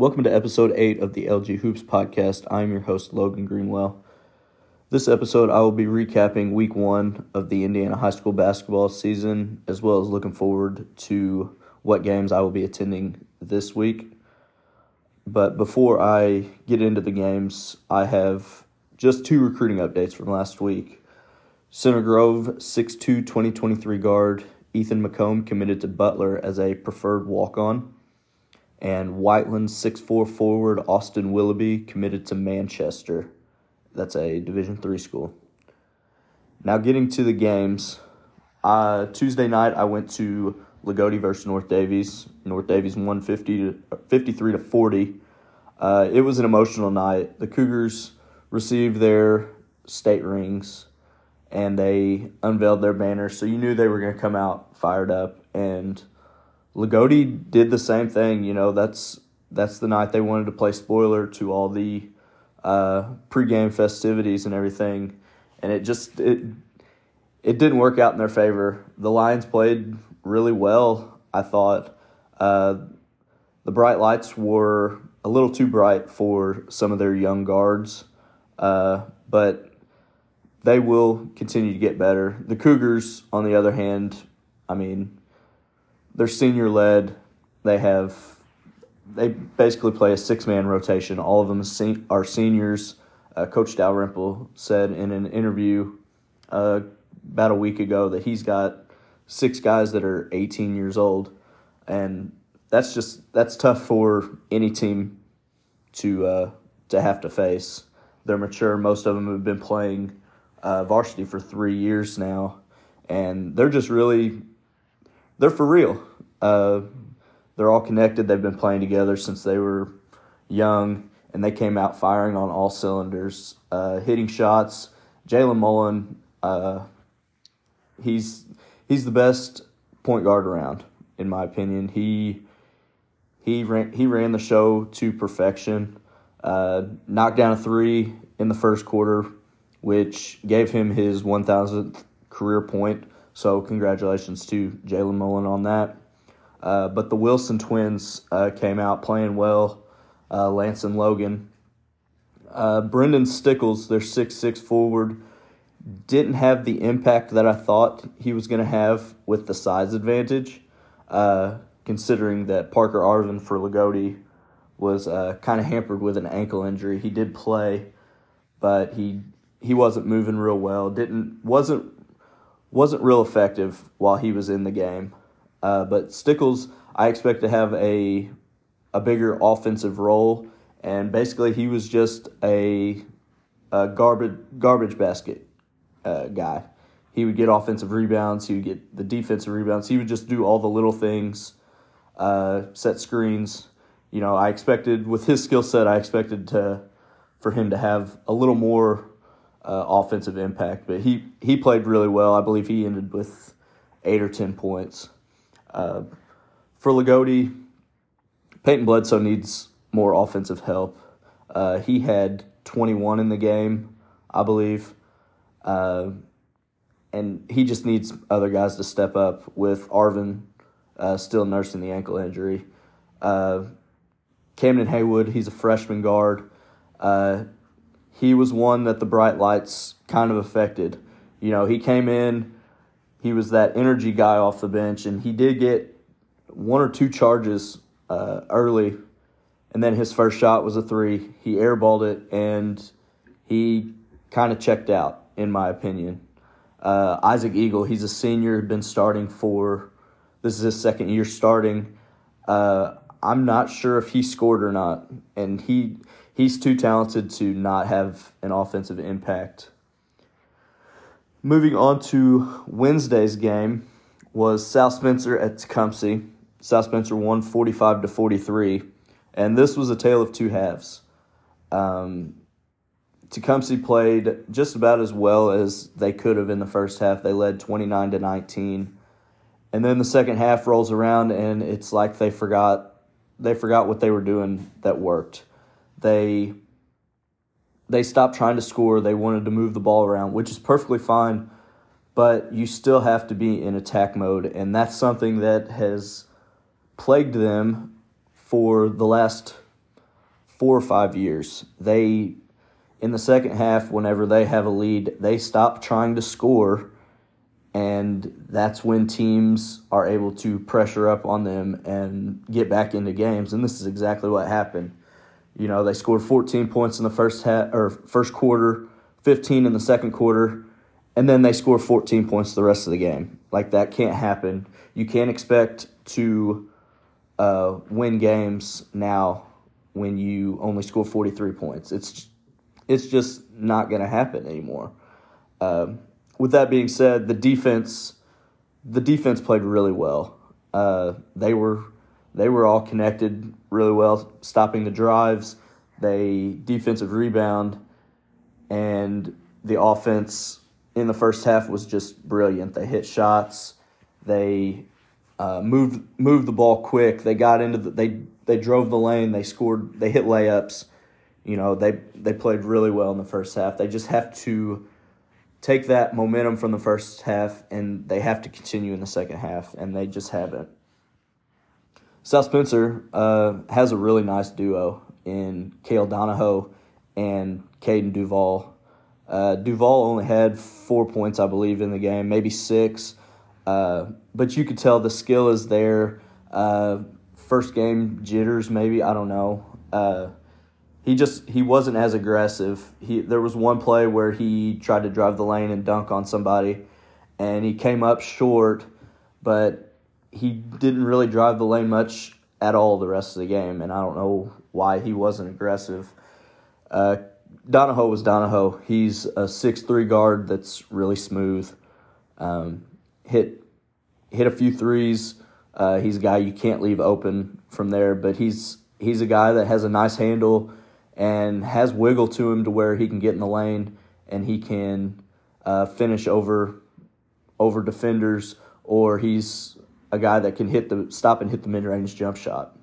Welcome to episode 8 of the LG Hoops podcast. I'm your host, Logan Greenwell. This episode, I will be recapping week one of the Indiana high school basketball season, as well as looking forward to what games I will be attending this week. But before I get into the games, I have just two recruiting updates from last week. Center Grove 6'2 2023 guard Ethan McComb committed to Butler as a preferred walk on and Whiteland 6'4 forward Austin Willoughby committed to Manchester. That's a Division 3 school. Now getting to the games, uh, Tuesday night I went to Loogootee versus North Daviess. North Daviess won 50 to, 53 to 40. Uh, it was an emotional night. The Cougars received their state rings and they unveiled their banners, so you knew they were going to come out fired up and – Loogootee did the same thing. You know, that's that's the night they wanted to play spoiler to all the uh, pregame festivities and everything, and it just it it didn't work out in their favor. The Lions played really well. I thought uh, the bright lights were a little too bright for some of their young guards, uh, but they will continue to get better. The Cougars, on the other hand, I mean, they're senior led. They have they basically play a six man rotation. All of them are seniors. Uh, Coach Dalrymple said in an interview uh, about a week ago that he's got six guys that are 18 years old, and that's just that's tough for any team to uh, to have to face. They're mature. Most of them have been playing uh, varsity for three years now, and they're just really they're for real. Uh, they're all connected. They've been playing together since they were young, and they came out firing on all cylinders, uh, hitting shots. Jalen Mullen, uh, he's he's the best point guard around, in my opinion. He he ran he ran the show to perfection. Uh, knocked down a three in the first quarter, which gave him his 1,000th career point. So congratulations to Jalen Mullen on that. Uh, but the Wilson twins uh, came out playing well. Uh, Lance and Logan. Uh, Brendan Stickles, their six six forward, didn't have the impact that I thought he was going to have with the size advantage, uh, considering that Parker Arvin for Loogootee was uh, kind of hampered with an ankle injury. He did play, but he he wasn't moving real well. Didn't wasn't wasn't real effective while he was in the game. Uh, but Stickles, I expect to have a a bigger offensive role, and basically he was just a, a garbage garbage basket uh, guy. He would get offensive rebounds. He would get the defensive rebounds. He would just do all the little things, uh, set screens. You know, I expected with his skill set, I expected to for him to have a little more uh, offensive impact. But he he played really well. I believe he ended with eight or ten points. Uh, for Loogootee, Peyton Bledsoe needs more offensive help. Uh, he had 21 in the game, I believe. Uh, and he just needs other guys to step up with Arvin uh, still nursing the ankle injury. Uh, Camden Haywood, he's a freshman guard. Uh, he was one that the bright lights kind of affected. You know, he came in he was that energy guy off the bench, and he did get one or two charges uh, early, and then his first shot was a three. He airballed it, and he kind of checked out, in my opinion. Uh, Isaac Eagle, he's a senior, been starting for this is his second year starting. Uh, I'm not sure if he scored or not, and he he's too talented to not have an offensive impact Moving on to Wednesday's game was South Spencer at Tecumseh. South Spencer won 45 to 43, and this was a tale of two halves. Um, Tecumseh played just about as well as they could have in the first half. They led 29 to 19. And then the second half rolls around and it's like they forgot they forgot what they were doing that worked. They they stopped trying to score. They wanted to move the ball around, which is perfectly fine, but you still have to be in attack mode, and that's something that has plagued them for the last four or five years. They, in the second half, whenever they have a lead, they stop trying to score, and that's when teams are able to pressure up on them and get back into games. And this is exactly what happened. You know, they scored 14 points in the first half or first quarter, 15 in the second quarter, and then they score 14 points the rest of the game. Like that can't happen. You can't expect to uh, win games now when you only score 43 points. It's it's just not going to happen anymore. Um, with that being said, the defense the defense played really well. Uh, they were they were all connected really well, stopping the drives. They defensive rebound, and the offense in the first half was just brilliant. They hit shots. They uh, moved moved the ball quick. They got into the, they they drove the lane. They scored. They hit layups. You know they they played really well in the first half. They just have to take that momentum from the first half and they have to continue in the second half, and they just haven't. South Spencer uh, has a really nice duo in Kale Donahoe and Caden Duval. Uh, Duval only had four points, I believe, in the game, maybe six. Uh, but you could tell the skill is there. Uh, first game jitters, maybe I don't know. Uh, he just he wasn't as aggressive. He there was one play where he tried to drive the lane and dunk on somebody, and he came up short, but he didn't really drive the lane much at all the rest of the game, and I don't know why he wasn't aggressive. Uh, Donahoe was Donahoe. He's a six three guard that's really smooth. Um, hit hit a few threes. Uh, he's a guy you can't leave open from there, but he's he's a guy that has a nice handle and has wiggle to him to where he can get in the lane and he can uh, finish over over defenders, or he's a guy that can hit the stop and hit the mid range jump shot.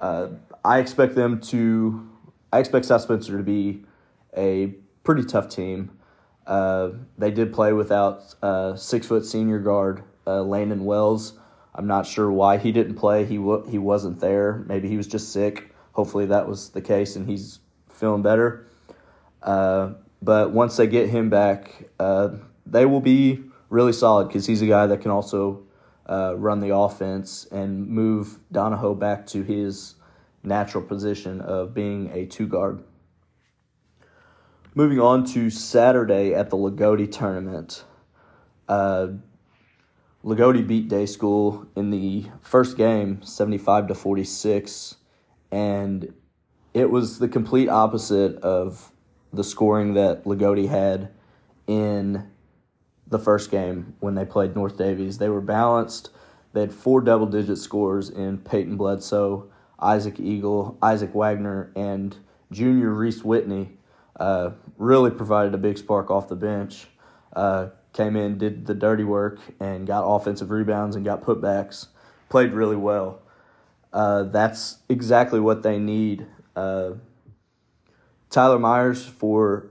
Uh, I expect them to. I expect South Spencer to be a pretty tough team. Uh, they did play without uh, six foot senior guard uh, Landon Wells. I'm not sure why he didn't play. He w- he wasn't there. Maybe he was just sick. Hopefully that was the case and he's feeling better. Uh, but once they get him back, uh, they will be really solid because he's a guy that can also uh, run the offense and move Donahoe back to his natural position of being a two guard. Moving on to Saturday at the Loogootee tournament. Uh, Loogootee beat Day School in the first game, 75 to 46, and it was the complete opposite of the scoring that Loogootee had in the first game when they played North Daviess. They were balanced. They had four double digit scores in Peyton Bledsoe, Isaac Eagle, Isaac Wagner, and junior Reese Whitney. Uh, really provided a big spark off the bench. Uh, came in, did the dirty work, and got offensive rebounds and got putbacks. Played really well. Uh, that's exactly what they need. Uh, Tyler Myers for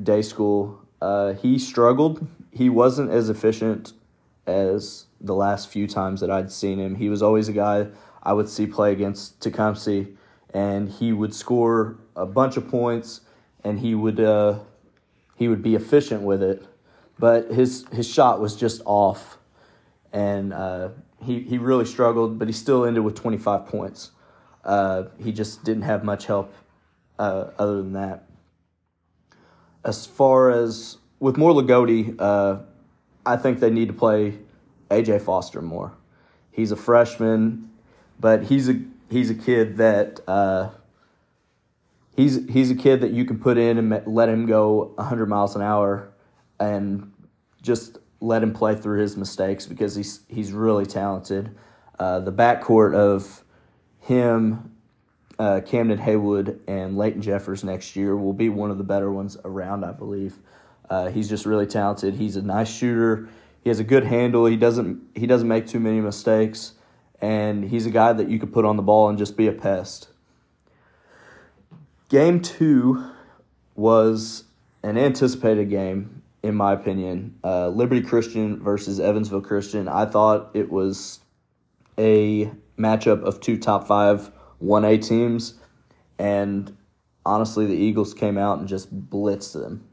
day school, uh, he struggled. He wasn't as efficient as the last few times that I'd seen him. He was always a guy I would see play against Tecumseh, and he would score a bunch of points and he would uh, he would be efficient with it, but his his shot was just off, and uh, he he really struggled. But he still ended with 25 points. Uh, he just didn't have much help uh, other than that. As far as with more Loogootee, uh, I think they need to play AJ Foster more. He's a freshman, but he's a he's a kid that uh, he's he's a kid that you can put in and let him go 100 miles an hour and just let him play through his mistakes because he's he's really talented. Uh, the backcourt of him, uh, Camden Haywood, and Leighton Jeffers next year will be one of the better ones around, I believe. Uh, he's just really talented. He's a nice shooter. He has a good handle. He doesn't he doesn't make too many mistakes, and he's a guy that you could put on the ball and just be a pest. Game two was an anticipated game, in my opinion. Uh, Liberty Christian versus Evansville Christian. I thought it was a matchup of two top five 1A teams, and honestly, the Eagles came out and just blitzed them.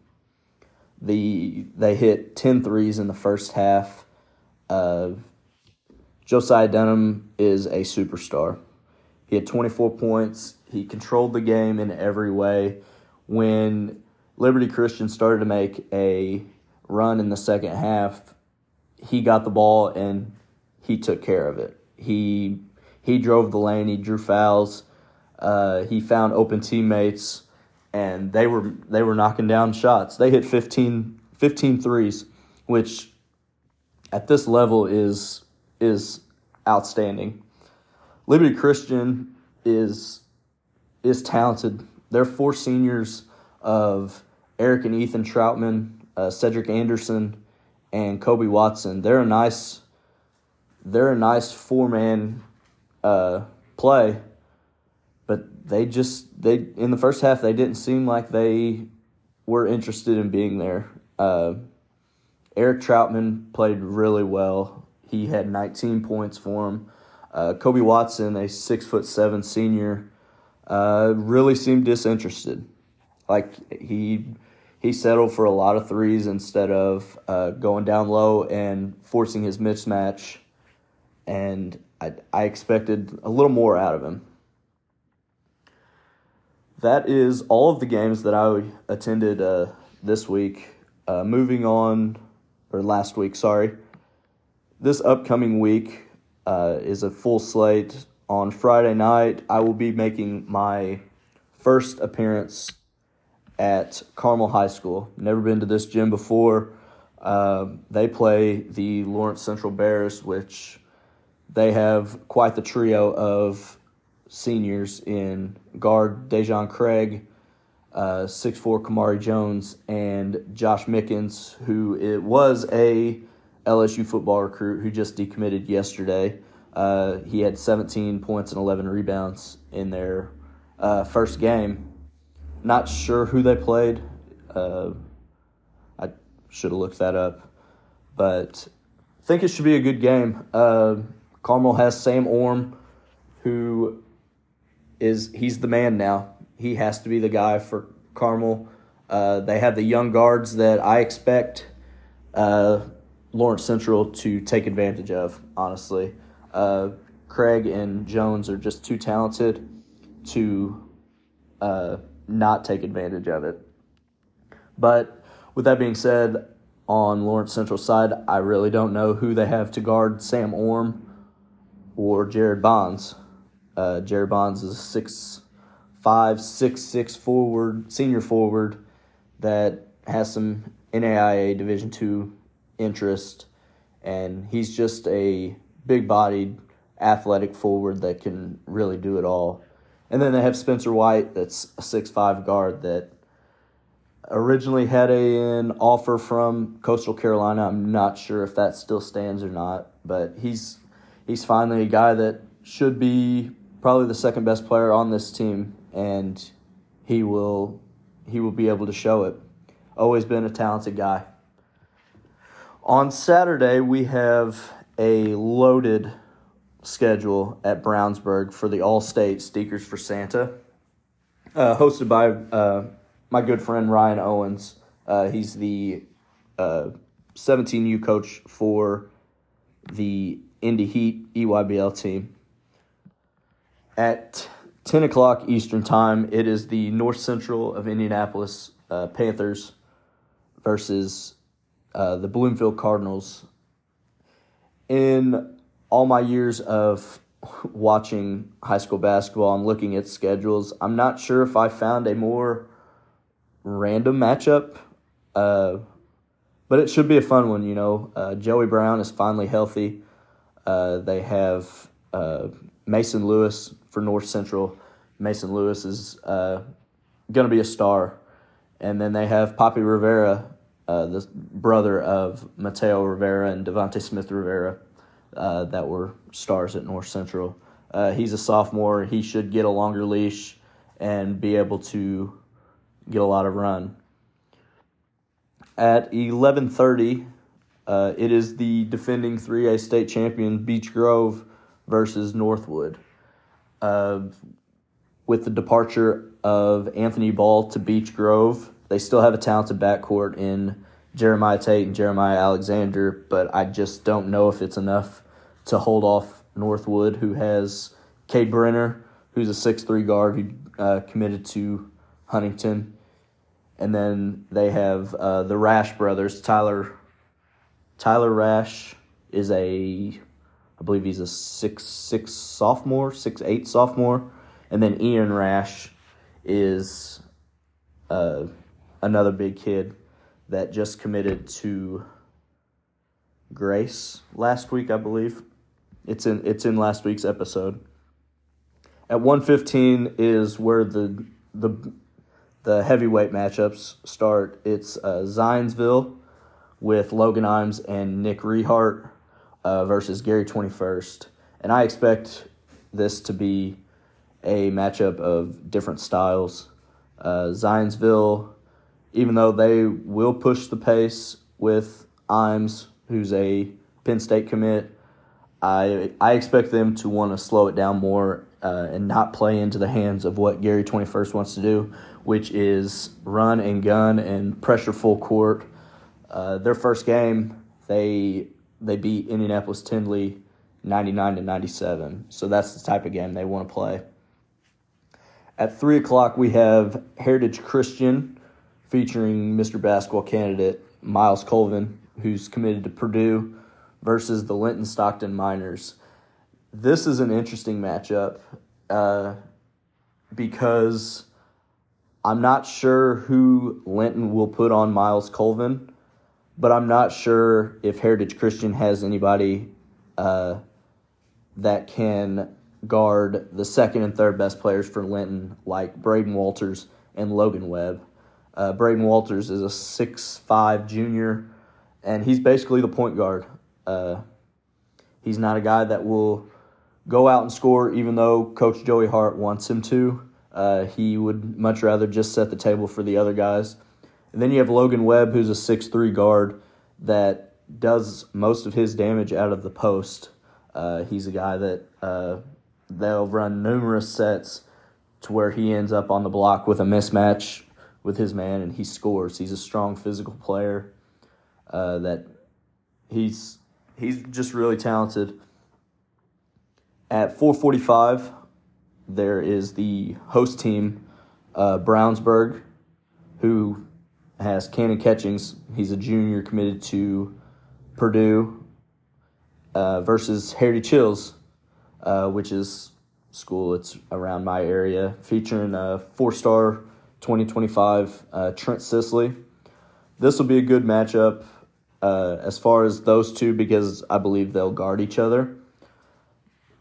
The they hit 10 threes in the first half. Uh, Josiah Dunham is a superstar. He had 24 points. He controlled the game in every way. When Liberty Christian started to make a run in the second half, he got the ball and he took care of it. He he drove the lane. He drew fouls. Uh, he found open teammates, and they were they were knocking down shots. They hit 15, 15 threes, which at this level is is outstanding. Liberty Christian is is talented. They're four seniors of Eric and Ethan Troutman, uh, Cedric Anderson, and Kobe Watson. They're a nice they're a nice four man uh, play, they just they in the first half they didn't seem like they were interested in being there. Uh, Eric Troutman played really well. He had 19 points for him. Uh, Kobe Watson, a six foot seven senior, uh, really seemed disinterested. Like he he settled for a lot of threes instead of uh, going down low and forcing his mismatch. And I, I expected a little more out of him. That is all of the games that I attended uh, this week. Uh, moving on, or last week, sorry. This upcoming week uh, is a full slate. On Friday night, I will be making my first appearance at Carmel High School. Never been to this gym before. Uh, they play the Lawrence Central Bears, which they have quite the trio of seniors in guard Dejon Craig, uh, 6'4 Kamari Jones, and Josh Mickens, who it was a LSU football recruit who just decommitted yesterday. Uh, he had 17 points and 11 rebounds in their uh, first game. Not sure who they played. Uh, I should have looked that up, but I think it should be a good game. Uh, Carmel has Sam Orm, who is he's the man now. He has to be the guy for Carmel. Uh, they have the young guards that I expect uh, Lawrence Central to take advantage of. Honestly, uh, Craig and Jones are just too talented to uh, not take advantage of it. But with that being said, on Lawrence Central side, I really don't know who they have to guard Sam Orm or Jared Bonds. Uh, Jared Bonds is a six five six six forward senior forward that has some NAIA Division two interest, and he's just a big bodied athletic forward that can really do it all. And then they have Spencer White, that's a six five guard that originally had a, an offer from Coastal Carolina. I'm not sure if that still stands or not, but he's he's finally a guy that should be probably the second best player on this team, and he will he will be able to show it. Always been a talented guy. On Saturday, we have a loaded schedule at Brownsburg for the All State Sneakers for Santa, uh, hosted by uh, my good friend Ryan Owens. Uh, he's the 17U uh, coach for the Indy Heat EYBL team. At 10 o'clock Eastern Time, it is the North Central of Indianapolis uh, Panthers versus uh, the Bloomfield Cardinals. In all my years of watching high school basketball and looking at schedules, I'm not sure if I found a more random matchup. Uh, but it should be a fun one, you know. Uh, Joey Brown is finally healthy. Uh, they have uh, Mason Lewis for North Central. Mason Lewis is uh, going to be a star. And then they have Papi Rivera, uh, the brother of Mateo Rivera and Devontae Smith Rivera uh, that were stars at North Central. Uh, he's a sophomore. He should get a longer leash and be able to get a lot of run. At 11:30, uh, it is the defending 3A state champion Beech Grove versus Northwood. Uh, with the departure of Anthony Ball to Beech Grove, they still have a talented backcourt in Jeremiah Tate and Jeremiah Alexander, but I just don't know if it's enough to hold off Northwood, who has Cade Brenner, who's a six-three guard who uh, committed to Huntington. And then they have uh, the Rash brothers. Tyler Tyler Rash is a, I believe he's a six six sophomore, six eight sophomore, and then Ian Rash is uh, another big kid that just committed to Grace last week, I believe. It's in it's in last week's episode. At 115 is where the the the heavyweight matchups start. It's uh, Zionsville with Logan Imes and Nick Rehart uh, versus Gary 21st. And I expect this to be a matchup of different styles. Uh, Zionsville, even though they will push the pace with Imes, who's a Penn State commit, I I expect them to want to slow it down more uh, and not play into the hands of what Gary 21st wants to do, which is run and gun and pressure full court. Uh, their first game, they they beat Indianapolis Tindley 99 to 97. So that's the type of game they want to play. At 3 o'clock, we have Heritage Christian featuring Mr. Basketball candidate Myles Colvin, who's committed to Purdue, versus the Linton Stockton Miners. This is an interesting matchup uh, because I'm not sure who Linton will put on Myles Colvin, but I'm not sure if Heritage Christian has anybody uh, that can guard the second and third best players for Linton, like Braden Walters and Logan Webb. Uh, Braden Walters is a six-five junior, and he's basically the point guard. Uh, he's not a guy that will go out and score, even though Coach Joey Hart wants him to. Uh, he would much rather just set the table for the other guys. And then you have Logan Webb, who's a six-three guard that does most of his damage out of the post. Uh, he's a guy that uh, they'll run numerous sets to where he ends up on the block with a mismatch with his man and he scores. He's a strong physical player uh, that he's he's just really talented. At 4:45, there is the host team, uh, Brownsburg, who has Kanon Catchings. He's a junior committed to Purdue uh, versus Heritage Hills, uh, which is school. It's around my area, featuring a four-star 2025 uh, Trent Sisley. This will be a good matchup uh, as far as those two because I believe they'll guard each other.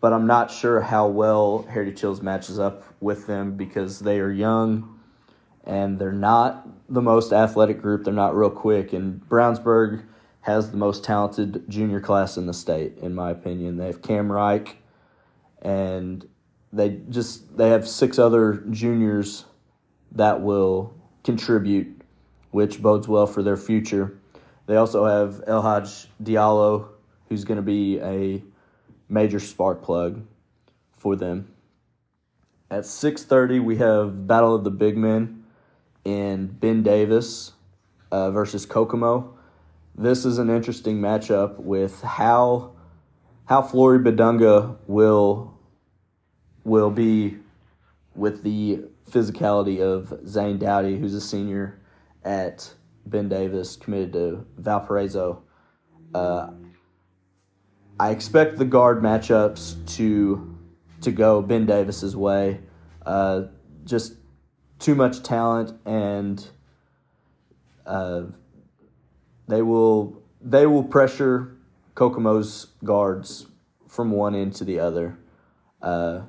But I'm not sure how well Heritage Hills matches up with them because they are young and they're not the most athletic group. They're not real quick. And Brownsburg has the most talented junior class in the state, in my opinion. They have Cam Reich, and they just they have six other juniors that will contribute, which bodes well for their future. They also have El Haj Diallo, who's going to be a major spark plug for them. At 6:30, we have Battle of the Big Men in Ben Davis uh, versus Kokomo. This is an interesting matchup with how how Flory Bidunga will will be with the physicality of Zane Dowdy, who's a senior at Ben Davis, committed to Valparaiso. Uh, I expect the guard matchups to to go Ben Davis's way. Uh, just too much talent, and uh, they will they will pressure Kokomo's guards from one end to the other. Uh,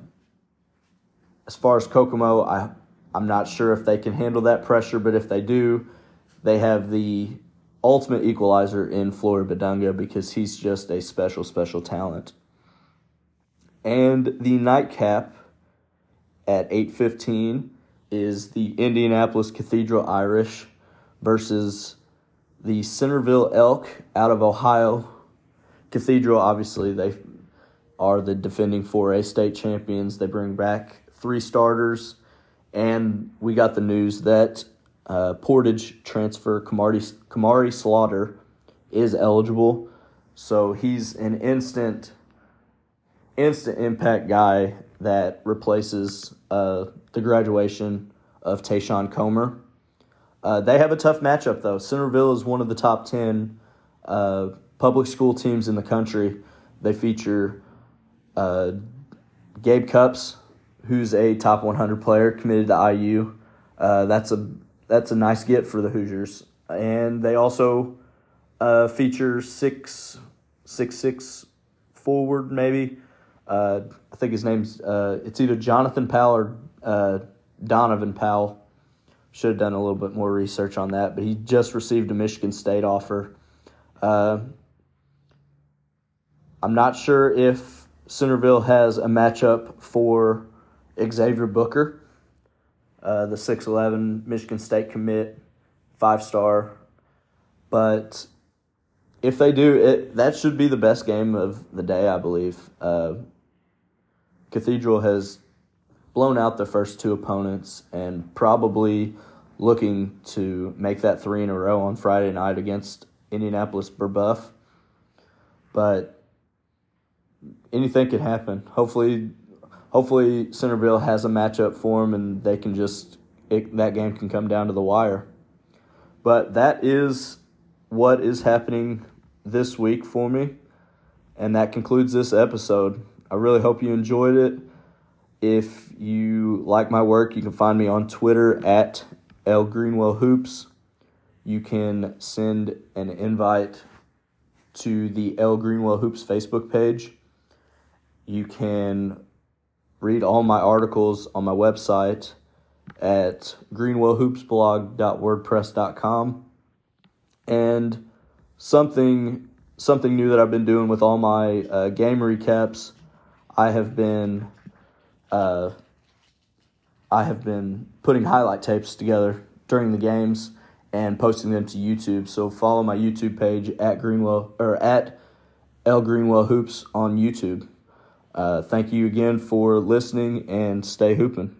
as far as Kokomo, I I'm not sure if they can handle that pressure, but if they do, they have the ultimate equalizer in Flory Bidunga because he's just a special, special talent. And the nightcap at 8:15 is the Indianapolis Cathedral Irish versus the Centerville Elk out of Ohio. Cathedral obviously they are the defending 4A state champions. They bring back three starters, and we got the news that uh, Portage transfer Kamari, Kamari Slaughter is eligible. So he's an instant, instant impact guy that replaces uh, the graduation of Tayshawn Comer. Uh, they have a tough matchup though. Centerville is one of the top ten uh, public school teams in the country. They feature uh, Gabe Cupps, who's a top 100 player committed to IU. Uh, that's a that's a nice get for the Hoosiers, and they also uh, feature six six six forward maybe. Uh, I think his name's uh, it's either Jonathan Powell or uh, Donovan Powell. Should have done a little bit more research on that, but he just received a Michigan State offer. Uh, I'm not sure if Centerville has a matchup for Xavier Booker, uh, the 6'11 Michigan State commit, five star. But if they do, it that should be the best game of the day, I believe. Uh, Cathedral has blown out the first two opponents and probably looking to make that three in a row on Friday night against Indianapolis Brebeuf. But anything could happen. Hopefully, hopefully Centerville has a matchup for them and they can just it, that game can come down to the wire. But that is what is happening this week for me, and that concludes this episode. I really hope you enjoyed it. If you like my work, you can find me on Twitter at L Greenwell Hoops. You can send an invite to the L Greenwell Hoops Facebook page. You can read all my articles on my website at greenwellhoopsblog.wordpress.com. And something something new that I've been doing with all my uh, game recaps, I have been uh, I have been putting highlight tapes together during the games and posting them to YouTube. So follow my YouTube page at Greenwell or at L Greenwell Hoops on YouTube. Uh, thank you again for listening and stay hooping.